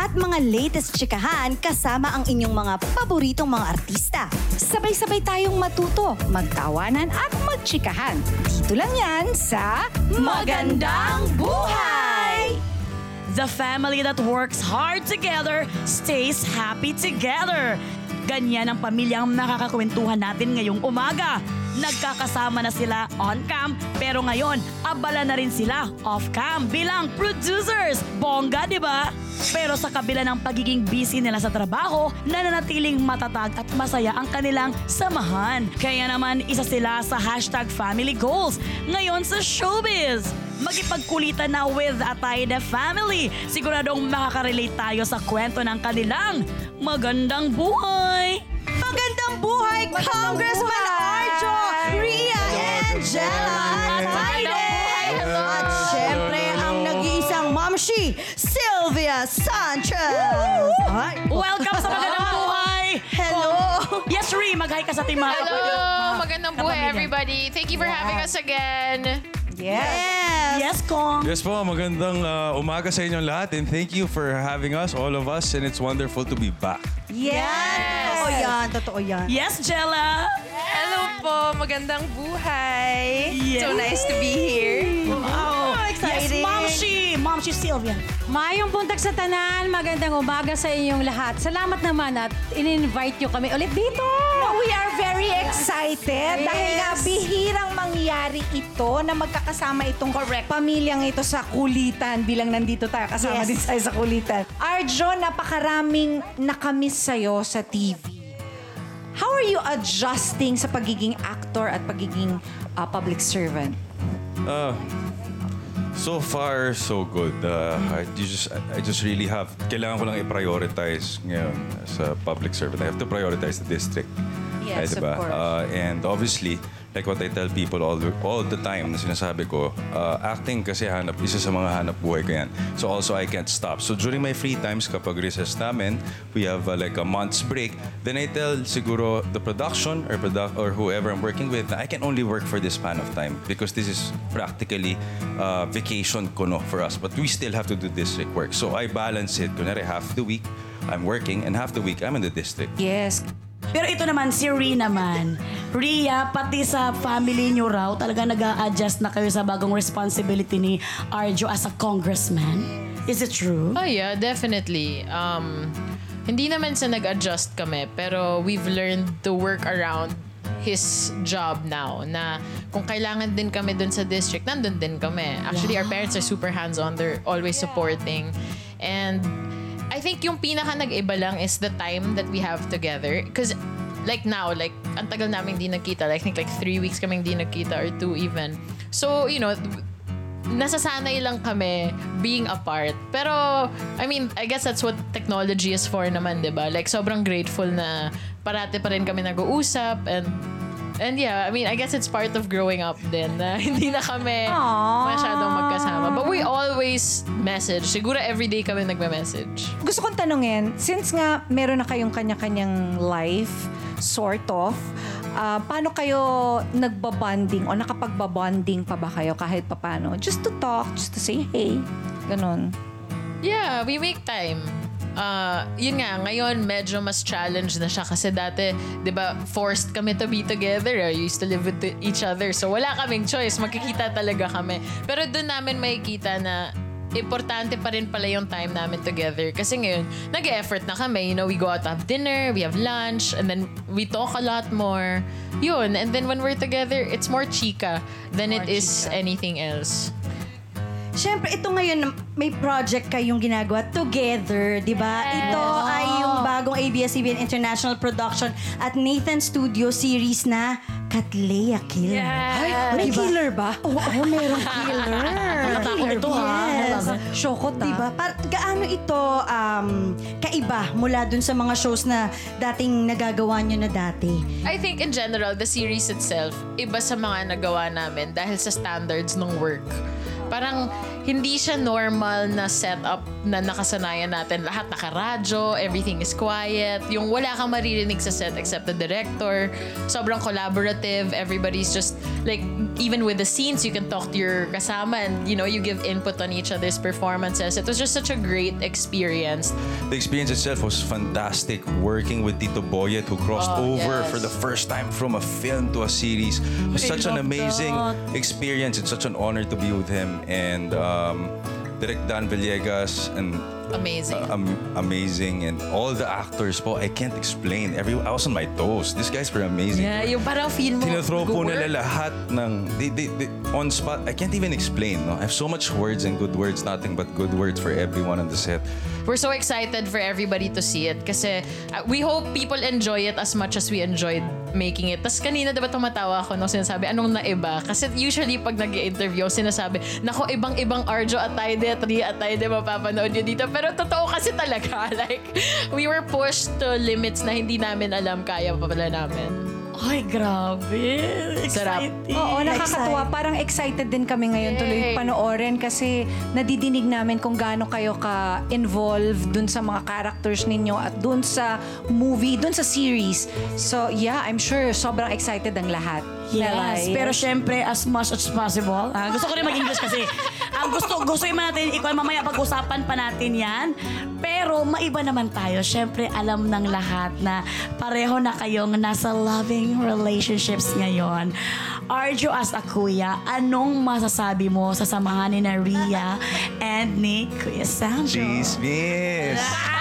At mga latest chikahan kasama ang inyong mga paboritong mga artista. Sabay-sabay tayong matuto, magtawanan at magchikahan. Dito lang yan sa Magandang Buhay! The family that works hard together stays happy together. Ganyan ang pamilyang nakakakwentuhan natin ngayong umaga. Nagkakasama na sila on-cam pero ngayon abala na rin sila off-cam bilang producers. Bongga, di ba? Pero sa kabila ng pagiging busy nila sa trabaho, nananatiling matatag at masaya ang kanilang samahan. Kaya naman isa sila sa hashtag family goals ngayon sa showbiz. Magipagkulitan na with Atay the Family. Siguradong makaka-relate tayo sa kwento ng kanilang magandang buhay. Magandang buhay, Congressman buhay! Arjo, Ria, Angela, at Hayden. At syempre, ang nag-iisang mamshi, Sylvia Sanchez. Ay, Welcome sa magandang buhay! Hello. Yes, Ree, mag-hi ka sa team mga Hello! Magandang buhay, kapamilya. everybody. Thank you for having us again. Yes. Yes, Kong. Yes po, magandang uh, umaga sa inyong lahat and thank you for having us, all of us, and it's wonderful to be back. Yes. Totoo yan, totoo yan. Yes, Jella. Hello po, magandang buhay. Yes. So nice to be here. Wow. Yes, Momshi. Momshi Sylvia. Mayong buntag sa tanan, magandang umaga sa inyong lahat. Salamat naman at in-invite nyo kami ulit dito. We are very excited dahil nga bihirang mangyari ito na magkakasama itong pamilyang ito sa kulitan bilang nandito tayo kasama Yes. din tayo sa kulitan. Arjo, napakaraming nakamiss sa'yo sa TV. How are you adjusting sa pagiging actor at pagiging uh, public servant? Uh, so far, so good. Uh, I, just, I just really have, kailangan ko lang i-prioritize ngayon sa public servant. I have to prioritize the district. Yes, Ay, of course. Uh, and obviously, like what I tell people all the, all the time na sinasabi ko, uh, acting kasi hanap, isa sa mga hanap buhay ko yan. So also, I can't stop. So during my free times, kapag recess namin, we have uh, like a month's break, then I tell siguro the production or, produ- or whoever I'm working with I can only work for this span of time because this is practically uh, vacation ko no for us. But we still have to do district work. So I balance it. Kunwari, half the week, I'm working and half the week, I'm in the district. Yes. Pero ito naman, si Ree naman. Ria, pati sa family nyo raw, talaga nag adjust na kayo sa bagong responsibility ni Arjo as a congressman. Is it true? Oh yeah, definitely. Um, hindi naman sa nag-adjust kami, pero we've learned to work around his job now na kung kailangan din kami dun sa district, nandun din kami. Actually, our parents are super hands-on. They're always supporting. And I think yung pinaka nag-iba lang is the time that we have together. Because like now, like, ang tagal namin di nagkita. Like, I think like three weeks kaming di nagkita or two even. So, you know, nasasanay lang kami being apart. Pero, I mean, I guess that's what technology is for naman, di ba? Like, sobrang grateful na parate pa rin kami nag-uusap and And yeah, I mean, I guess it's part of growing up din na hindi na kami masyadong magkasama. But we always message. Siguro everyday kami nagme-message. Gusto kong tanungin, since nga meron na kayong kanya-kanyang life, sort of, ah, paano kayo nagbabonding o nakapagbabonding pa ba kayo kahit papano? Just to talk, just to say hey. Ganon. Yeah, we make time. Uh, yun nga, ngayon medyo mas challenge na siya kasi dati, di ba, forced kami to be together. I used to live with each other. So wala kaming choice. Magkikita talaga kami. Pero doon namin makikita na importante pa rin pala yung time namin together. Kasi ngayon, nag-effort na kami. You know, we go out to have dinner, we have lunch, and then we talk a lot more. Yun. And then when we're together, it's more chika than it is anything else. Siyempre, ito ngayon, may project kayong ginagawa together, di ba? Ito ay yung bagong ABS-CBN International Production at Nathan Studio series na Katleya Killer. Ay, may killer ba? Oo, oh, merong killer. Natakot ito, ha? Yes. Shokot, ah. Diba? Par- gaano ito um, kaiba mula dun sa mga shows na dating nagagawa nyo na dati? I think in general, the series itself, iba sa mga nagawa namin dahil sa standards ng work. Parang hindi siya normal na setup na nakasanayan natin. Lahat nakaradyo, everything is quiet. Yung wala kang maririnig sa set except the director. Sobrang collaborative. Everybody's just like, even with the scenes, you can talk to your kasama and, you know, you give input on each other's performances. It was just such a great experience. The experience itself was fantastic. Working with Tito Boyet, who crossed Oh, over yes. for the first time from a film to a series, it was such an amazing experience. It's such an honor to be with him and um, Direk Dan Villegas and Amazing. uh, am- amazing and all the actors po I can't explain every I was on my toes these guys were amazing yeah, yung parang feel mo. Tinethrow po nila lahat ng they, they, they, on spot. I can't even explain. No? I have so much words and good words, nothing but good words for everyone on the set. We're so excited for everybody to see it kasi uh, we hope people enjoy it as much as we enjoyed making it. Tapos kanina diba tumatawa ako nung sinasabi, anong naiba? Kasi usually pag nag interview sinasabi, nako, ibang-ibang Arjo Atayde, Tri Atayde, mapapanood nyo dito. Pero totoo kasi talaga. Like, we were pushed to limits na hindi namin alam kaya pa pala namin. Ay, grabe. Sarap. Exciting. Oo, nakakatuwa. Parang excited din kami ngayon tuloy Yay. panoorin kasi nadidinig namin kung gaano kayo ka-involved dun sa mga characters ninyo at dun sa movie, dun sa series. So, yeah, I'm sure sobrang excited ang lahat. Yes, Nela, pero syempre as much as possible. ah, gusto ko rin mag-English kasi ang gusto gusto naman natin ikaw mamaya pag-usapan pa natin 'yan. Pero maiba naman tayo. Syempre alam ng lahat na pareho na kayong nasa loving relationships ngayon. Arjo as a kuya, anong masasabi mo sa samahan ni na Ria and ni Kuya Sandro? Chismis! Meron.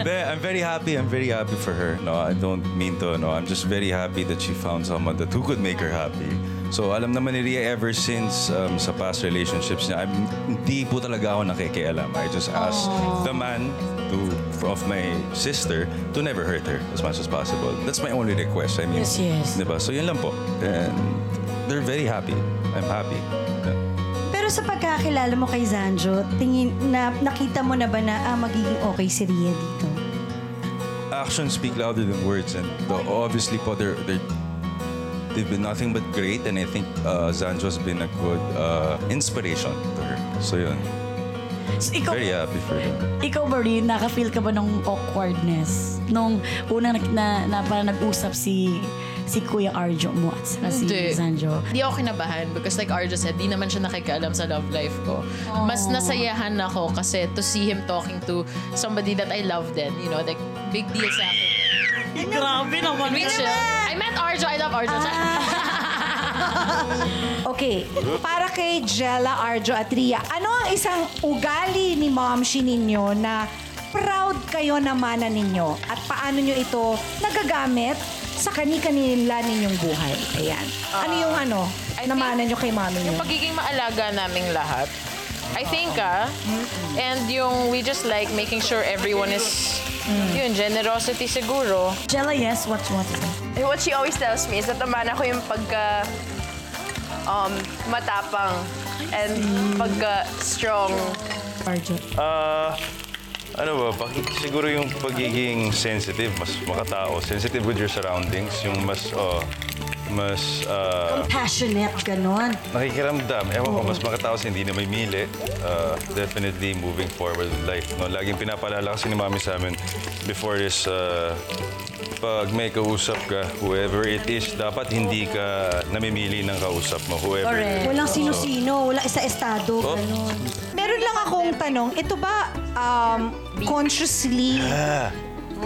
Hindi, I'm very happy. I'm very happy for her. No, I don't mean to. No, I'm just very happy that she found someone that who could make her happy. So alam naman ni Ria ever since um, sa past relationships niya, I'm, hindi po talaga ako nakikialam. I just ask the man to of my sister to never hurt her as much as possible. That's my only request. I mean, Yes, yes. Diba? So yun lang po. And they're very happy. I'm happy. Pero sa pagkakilala mo kay Zanjo, tingin na nakita mo na ba na ah, magiging okay si Ria dito? Actions speak louder than words and the- obviously po they're, they're they've been nothing but great and I think uh, Zanjo's been a good uh, inspiration to her. So yun, So, ikaw, very happy for them. ikaw ba rin, naka-feel ka ba ng awkwardness? Nung unang na, na, na parang nag-usap si si Kuya Arjo mo at saka si Hindi. Sanjo. Hindi ako kinabahan because like Arjo said, di naman siya nakikialam sa love life ko. Mas nasayahan ako kasi to see him talking to somebody that I love then, you know, like big deal sa akin. Grabe naman. We chill. I met Arjo. I love Arjo. Okay, para kay Jella, Arjo at Ria, ano ang isang ugali ni Momshi ninyo na proud kayo na mana ninyo at paano nyo ito nagagamit sa kani-kanila ninyong buhay? Ayan. Ano yung ano, I namana nyo kay mami nyo? Yung pagiging maalaga naming lahat. I think ah. And yung we just like making sure everyone is yun, generosity siguro. Jella, yes, what, what? And what she always tells me is that naman ako yung pagka um, matapang and pagka strong. Arjo. Uh, ano ba, pag, siguro yung pagiging sensitive, mas makatao, sensitive with your surroundings, yung mas, oh, mas, uh, Passionate, ganon. nakikiramdam. Ewan ko, mas makatao sa hindi na may mili. Uh, definitely moving forward with life. No? Laging pinapaalala kasi ni Mami sa amin before this, uh, pag may kausap ka, whoever it is, dapat hindi ka namimili ng kausap mo. Whoever it is. Walang sino-sino, wala isa estado, Oh. ganon. Meron lang akong tanong, ito ba um, consciously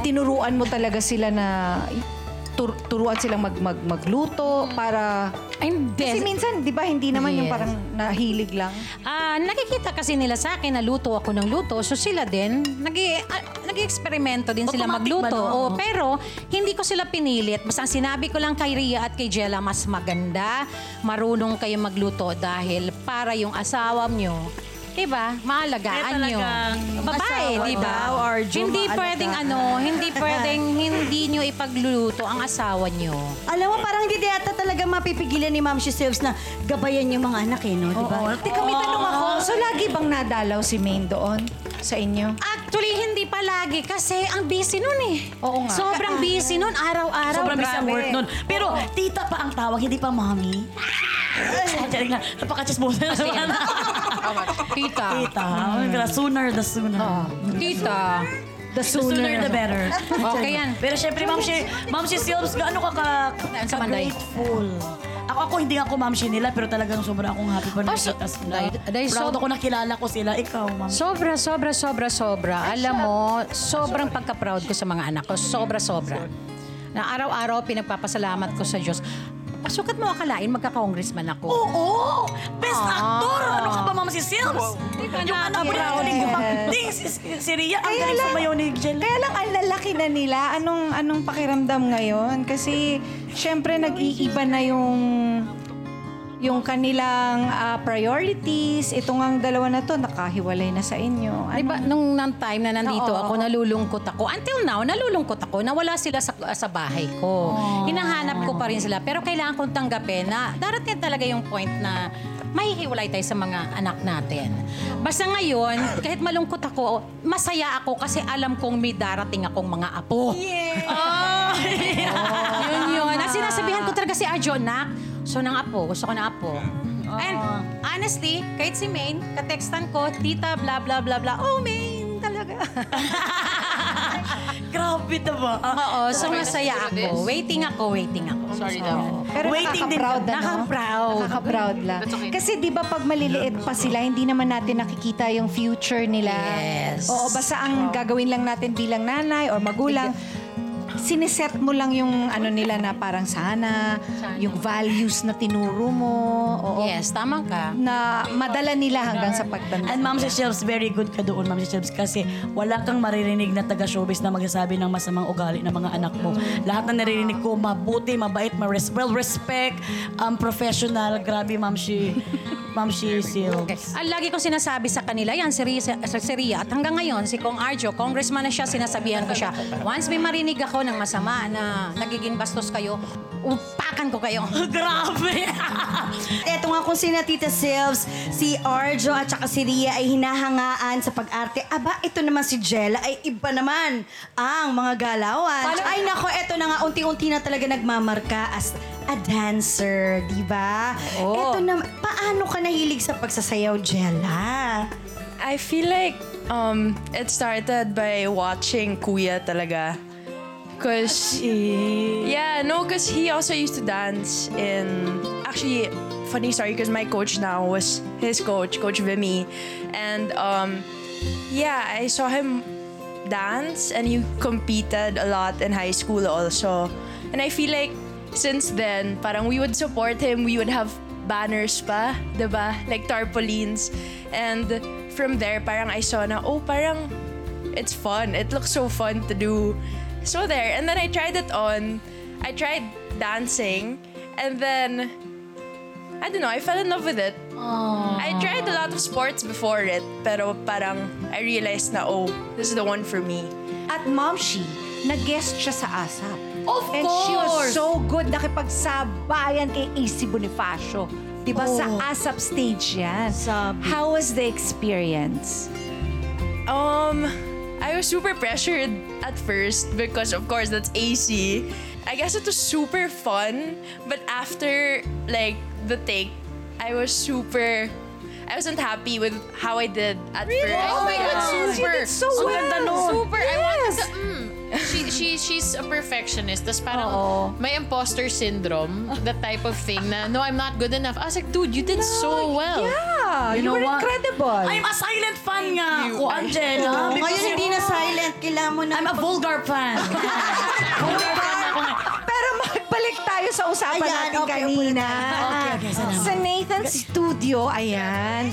tinuruan mo talaga sila na tur- turuan silang mag, mag, magluto para... Hindi. Kasi minsan, di ba, hindi naman yung Yes. parang nahilig lang. Ah, nakikita kasi nila sa akin na luto ako ng luto. So sila din, nag nag-eksperimento din sila Automatic magluto. ba, no? Oo, pero hindi ko sila pinilit. Basta ang sinabi ko lang kay Ria at kay Jella, mas maganda, marunong kayo magluto dahil para yung asawa nyo, Diba? Maalagaan Kaya nyo. Babae, di ba? Hindi pwedeng ano, hindi pwedeng hindi nyo ipagluluto ang asawa nyo. Alam mo, parang hindi yata talaga mapipigilan ni Ma'am Shiselves na gabayan yung mga anak eh, no? Di ba? Teka, may tanong ako. So, lagi bang nadalaw si Maine doon sa inyo? Actually, hindi palagi kasi ang busy nun eh. Oo nga. Sobrang busy nun, araw-araw. Sobrang busy ang work nun. Pero tita pa ang tawag, hindi pa mommy. Charing lang. Napaka-chismosa na naman. Tita. Kita. The sooner, the sooner. Oh, tita. The The sooner, the better. Okay yan. Pero syempre, Ma'am Shi, Ma'am Shi Silves, gaano ka ka, ka Manday. grateful? Ako, ako, hindi ako Ma'am Shi nila, pero talagang sobra akong happy pa Oh, so- nakita sila. dahil- dahil Proud so- ako nakilala ko sila. Ikaw, Ma'am. Sobra, sobra, sobra, sobra. Alam mo, sobrang pagka-proud ko sa mga anak ko. Sobra, sobra. Na araw-araw pinagpapasalamat ko sa Diyos. Pasukat mo akalain, magka-congressman ako. Oo! Best actor! Ano ka ba, Ma'am si Silves? Yung anak mo na galing yung si, si, si Ria, ang Kaya galing lang- sumayaw ni Jel. Kaya lang ang lalaki na nila. Anong anong pakiramdam ngayon? Kasi syempre nag-iiba na yung yung kanilang ah, priorities. Itong ang dalawa na to nakahiwalay na sa inyo. Ano? Di ba, nung nang time na nandito Oo, ako, nalulungkot ako. Until now, nalulungkot ako na wala sila sa, sa bahay ko. Hinahanap ko pa rin sila. Pero kailangan kong tanggapin na darating talaga yung point na mahihiwalay tayo sa mga anak natin. Basta ngayon, kahit malungkot ako, masaya ako kasi alam kong may darating akong mga apo. yun yun. At sinasabihan ko talaga si Arjo, nak, so ng apo, gusto ko ng apo. And honestly, kahit si Maine, katextan ko, tita, bla bla bla bla, oh Maine, talaga. Grabe diba? Oo, so masaya ako. Waiting ako, waiting ako. Sorry daw. Pero Waiting din nakaka-proud ka. na, no? Nakaka-proud. Nakaka-proud lang. Kasi di ba pag maliliit pa sila, hindi naman natin nakikita yung future nila. Yes. Oo, basta ang gagawin lang natin bilang nanay or magulang, siniset mo lang yung ano nila na parang sana, yung values na tinuro mo. Oo. Yes, tama ka. Na madala nila hanggang sa pagtanda. And Ma'am si Shelves, very good ka doon, Ma'am si Shelves, kasi wala kang maririnig na taga-showbiz na magsasabi ng masamang ugali ng mga anak mo. Lahat na naririnig ko, mabuti, mabait, ma-res- well-respect, um, professional. Grabe, Ma'am si, Ma'am si Shelves. Ang lagi ko sinasabi sa kanila, yan, si Ria, si Ria. At hanggang ngayon, si Kong Arjo, congressman na siya, sinasabihan ko siya, once may marinig ako ng masama na nagiging bastos kayo, upakan ko kayo. Grabe! Eto nga kung sina Tita Silves, si Arjo at saka si Ria ay hinahangaan sa pag-arte. Aba, ito naman si Jella ay iba naman ang mga galawan. Ay nako, eto na nga, unti-unti na talaga nagmamarka as a dancer, di ba? Eto na, paano ka nahilig sa pagsasayaw, Jella? I feel like um, it started by watching Kuya talaga. Cause yeah, no, cause he also used to dance in actually funny story because my coach now was his coach, Coach Vimy, and um, yeah, I saw him dance and he competed a lot in high school also, and I feel like since then, parang we would support him, we would have banners pa, 'di ba? Like tarpaulins, and from there, parang I saw na oh, parang it's fun. It looks so fun to do. So there, and then I tried it on. I tried dancing, and then I don't know. I fell in love with it. I tried a lot of sports before it, pero parang I realized na oh, this is the one for me. At Momshi, nag-guest siya sa ASAP. Of And she was course! so good nakipagsabayan kay AC Bonifacio. Di ba sa ASAP stage yan? Sabi. How was the experience? Um, I was super pressured at first because, of course, that's AC. I guess it was super fun, but after like the take, I was super. I wasn't happy with how I did at first. Oh my God, super. did so Ang well. ganda nun. Super. I wanted to, mm, she, she, she's a perfectionist. Tapos parang may imposter syndrome. That type of thing na, no, I'm not good enough. I was like, dude, you did so well. Yeah, you, know were what? incredible. I'm a silent fan nga ako, Angela. Oh, ngayon hindi na silent. Kailangan mo na... I'm a vulgar fan. vulgar fan ako nga. Pero magbalik tayo sa usapan Ayan, natin okay, kanina. Okay, okay, salamat. Sa Nathan Studio, ayan.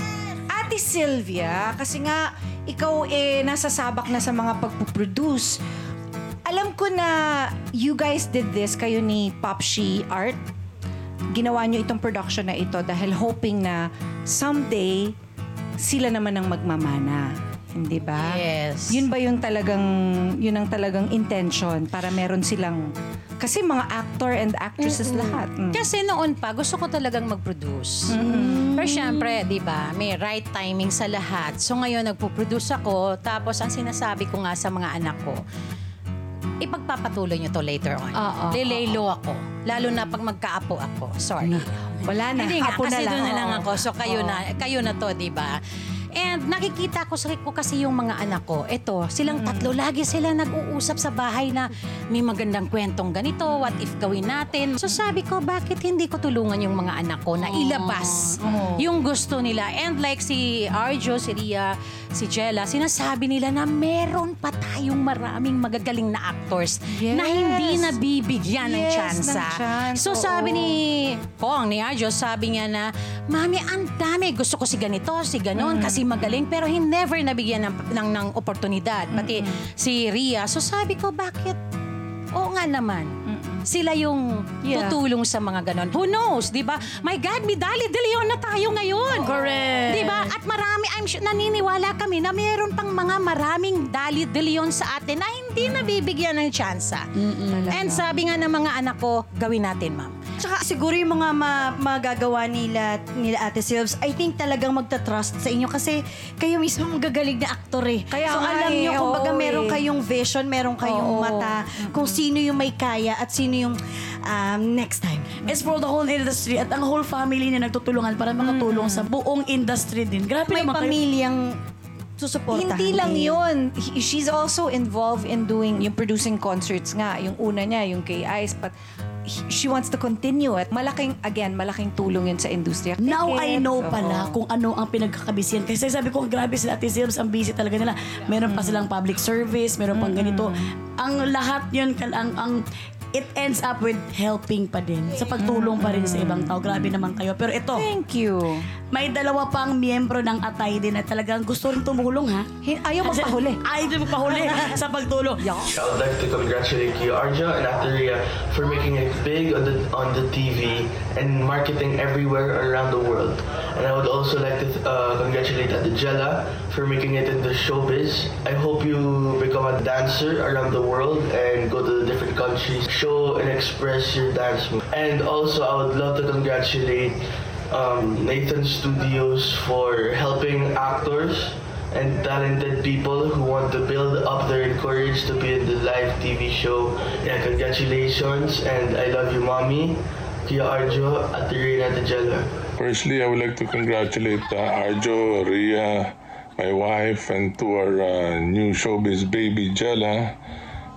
Ate Sylvia, kasi nga, ikaw eh, nasa sabak na sa mga pagpuproduce. Alam ko na you guys did this, kayo ni Popshi Art. Ginawa nyo itong production na ito dahil hoping na someday, sila naman ang magmamana. Hindi ba? Yes. Yun ba yung talagang, yun ang talagang intention para meron silang, kasi mga actor and actresses lahat. Mm. Kasi noon pa, gusto ko talagang mag-produce. Pero syempre, di ba, may right timing sa lahat. So ngayon, nagpo-produce ako. Tapos ang sinasabi ko nga sa mga anak ko, ipagpapatuloy nyo to later on. Oo, Lilay low ako. Lalo na pag magkaapo ako. Sorry. Wala na. Hindi nga, Apo na kasi lang. doon na lang Oo. ako. So kayo Oo. na, kayo na to, di ba? And nakikita ko, sa- ko kasi yung mga anak ko, eto, silang tatlo, lagi sila nag-uusap sa bahay na may magandang kwentong ganito, what if gawin natin. So sabi ko, bakit hindi ko tulungan yung mga anak ko na ilabas yung gusto nila. And like si Arjo, si Ria, si Jella, sinasabi nila na meron pa tayong maraming magagaling na actors na hindi Yes. nabibigyan ng Yes, tsansa. ng chance, So sabi oo. ni Pong, ni Arjo, sabi niya na, Mami, ang dami. Gusto ko si ganito, si ganon, kasi magaling. Pero he never nabigyan ng, ng, ng oportunidad. Pati si Ria. So sabi ko, bakit? Oo nga naman. Sila yung Yeah. tutulong sa mga ganon. Who knows, di ba? My God, Midali de Leon na tayo ngayon. Correct. Di ba? At marami, I'm sure, naniniwala kami na mayroon pang mga maraming Dali de Leon sa atin na hindi nabibigyan ng tsansa. And sabi nga ng mga anak ko, gawin natin, ma'am. Tsaka siguro yung mga ma- magagawa nila, nila Ate Silves, I think talagang magta-trust sa inyo kasi kayo mismo magagaling na aktor eh. Kaya so nga alam eh, nyo, kumbaga oo meron eh. kayong vision, meron kayong Oo. mata, kung sino yung may kaya at sino yung um, next time. It's for the whole industry at ang whole family niya nagtutulungan para makatulong sa buong industry din. Grabe May naman kayo. pamilyang susuportahan. Hindi lang din. yun. He- She's also involved in doing yung producing concerts nga. Yung una niya, yung kay Ice. But she wants to continue it. Malaking, again, malaking tulong yun sa industriya. Now I know pala kung ano ang pinagkakabisihan. Kasi sabi ko, grabe sila Ate Silves, ang busy talaga nila. Meron pa silang public service, meron pang ganito. Ang lahat yun, kal- ang, ang it ends up with helping pa din. Sa pagtulong pa rin sa ibang tao. Grabe naman kayo. Pero ito, Thank you. may dalawa pang miyembro ng Atay din na talagang gusto rin tumulong ha. Hi- Ayaw magpahuli. Ayaw din magpahuli sa pagtulong. I would like to congratulate you, Arja and Ateria, for making it big on the on the TV and marketing everywhere around the world. And I would also like to uh, congratulate Ate Jella for making it in the showbiz. I hope you become a dancer around the world and go to the different countries, show and express your dance. move. And also, I would love to congratulate um, Nathan Studios for helping actors and talented people who want to build up their courage to be in the live TV show. Yeah, congratulations and I love you, mommy. Kuya Arjo at Rina Tejela. Firstly, I would like to congratulate uh, Arjo, Ria, my wife, and to our uh, new showbiz baby Jella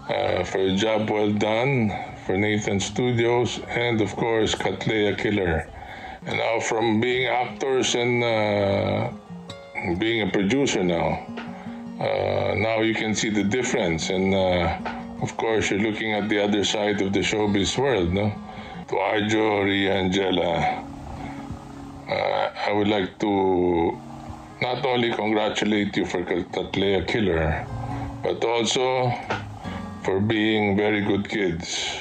uh, for a job well done for Nathan Studios and, of course, Katlea Killer. And now, from being actors and uh, being a producer now, uh, now you can see the difference. And, uh, of course, you're looking at the other side of the showbiz world, no? To Arjo, and Uh, I would like to not only congratulate you for Tatlea Killer, but also for being very good kids.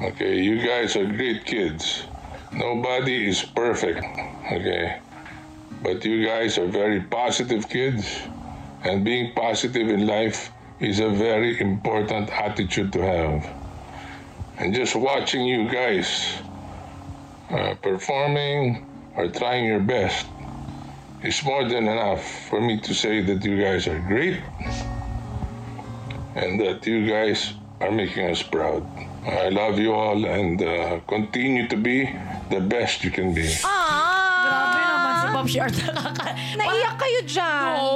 Okay, you guys are great kids. Nobody is perfect, okay? But you guys are very positive kids, and being positive in life is a very important attitude to have. And just watching you guys uh, performing or trying your best is more than enough for me to say that you guys are great and that you guys are making us proud. I love you all and uh, continue to be the best you can be. Grabe naman si Pop Shart. Nakaka- Naiyak kayo dyan. No.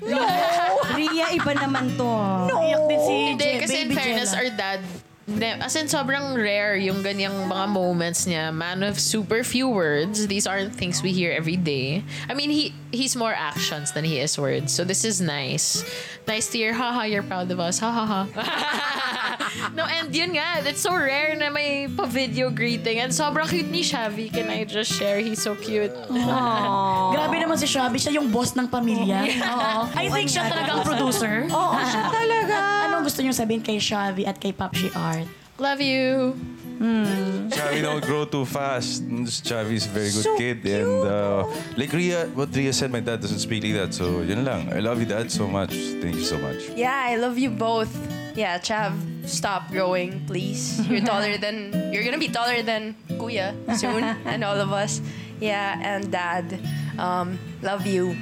Ria, iba naman to. Iyak din si Hindi, Je- kasi in Baby fairness, Jella. our dad, ne- as in sobrang rare yung ganyang mga moments niya. Man of super few words. These aren't things we hear every day. I mean, he he's more actions than he is words. So this is nice. Nice to hear, haha, you're proud of us. Ha ha ha. no, and yun nga, it's so rare na may pa-video greeting. And sobrang cute ni Shavi. Can I just share? He's so cute. Grabe naman si Shabby. Siya yung boss ng pamilya. Oo. I think siya talaga ang producer. Oo, siya talaga. Anong gusto niyo sabihin kay Shabby at kay Popshi Art? Love you. Chavi don't grow too fast. Chavi's a very good kid. And uh, like Ria, what Ria said, my dad doesn't speak like that. So yun lang. I love you, dad, so much. Thank you so much. Yeah, I love you both. Yeah, Chav, stop growing, please. You're taller than you're gonna be taller than Kuya soon, and all of us. Yeah, and Dad, um, love you.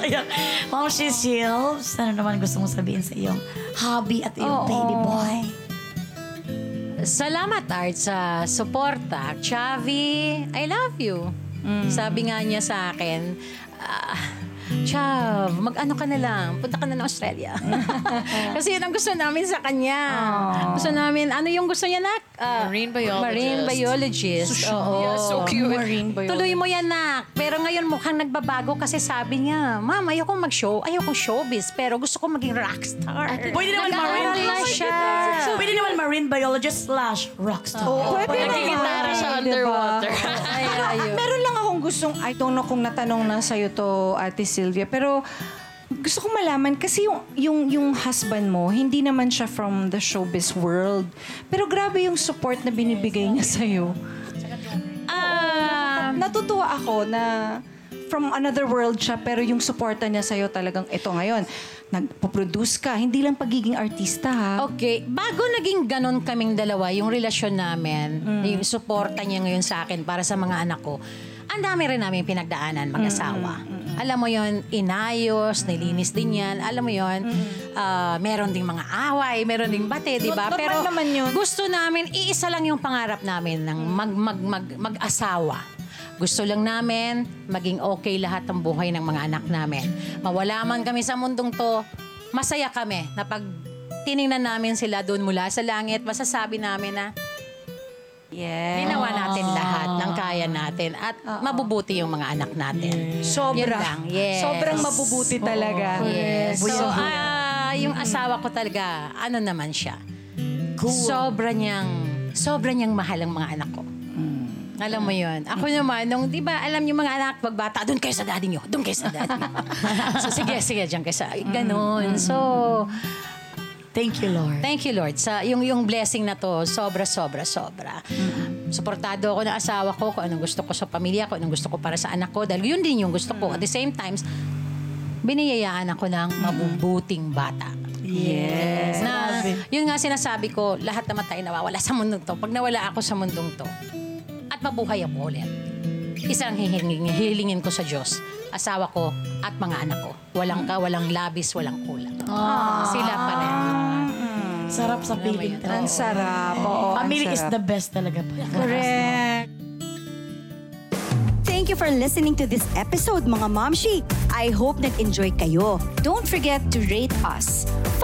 Ayan. Ma'am Cecile, ano naman gusto mong sabihin sa iyong hobby at iyong baby boy? Salamat, Art, sa suporta. Chavi, I love you. Sabi nga niya sa akin, ah, Chav, mag-ano ka na lang, punta ka na ng Australia. Kasi yun ang gusto namin sa kanya. Gusto namin, ano yung gusto niya nak? Ah, Marine biologist. Marine biologist. Oo. Yeah, so cute. Marine biologist. Tuloy mo yan, nak. Pero ngayon mukhang nagbabago kasi sabi niya, Ma'am, ayoko mag-show, ayoko showbiz, pero gusto ko maging rockstar. Pwede naman Nag-aaral marine na siya. Pwede naman marine biologist slash rockstar. Pwede Nagigitara siya naman, underwater. Ay, ayun. Meron lang akong gustong, I don't know kung natanong na sa'yo to, Ate Sylvia, pero gusto ko malaman kasi yung, yung, yung husband mo, hindi naman siya from the showbiz world. Pero grabe yung support na binibigay niya sa'yo. Ah, natutuwa ako na from another world siya, pero yung suporta niya sa'yo talagang ito ngayon. Nagpo-produce ka, hindi lang pagiging artista ha. Okay, bago naging ganon kaming dalawa, yung relasyon namin, yung suporta niya ngayon sa akin para sa mga anak ko, ang dami rin namin pinagdaanan mag-asawa. Alam mo yon inayos, nilinis din yan. Alam mo yon ah, meron ding mga away, meron ding bate, di ba? Normal Pero naman yun. gusto namin, iisa lang yung pangarap namin ng mag, mag, mag, mag-asawa. Gusto lang namin maging okay lahat ng buhay ng mga anak namin. Mawala man kami sa mundong to, masaya kami na pag tiningnan namin sila doon mula sa langit, masasabi namin na Yes. ginawa natin lahat ng kaya natin at mabubuti yung mga anak natin. Sobra. Yun lang. Yes. Sobrang mabubuti talaga. Yes. So, ah, yung asawa ko talaga, ano naman siya? Sobra niyang, sobra niyang mahal ang mga anak ko. Alam mo yun. Ako naman, nung, di ba, alam niyo mga anak, pagbata, doon kayo sa daddy niyo, doon kayo sa daddy niyo. so, sige, sige, diyan kayo sa, ganun. So, Thank you, Lord. Thank you, Lord. Sa yung yung blessing na to, sobra, sobra, sobra. Suportado ako ng asawa ko kung anong gusto ko sa pamilya ko, anong gusto ko para sa anak ko. Dahil yun din yung gusto ko. At the same times, biniyayaan ako ng mabubuting bata. Yes. Na, yun nga sinasabi ko, lahat naman tayo nawawala sa mundong to. Pag nawala ako sa mundong to, at mabuhay ako ulit, isa lang hihilingin, hihilingin ko sa Diyos, asawa ko at mga anak ko. Walang ka, walang labis, walang kulang. Sila pa rin. Sarap sa piling Ang sarap. Oo, ang Family is sarap. the best talaga. Correct. Thank you for listening to this episode, mga Momshi. I hope nag-enjoy kayo. Don't forget to rate us.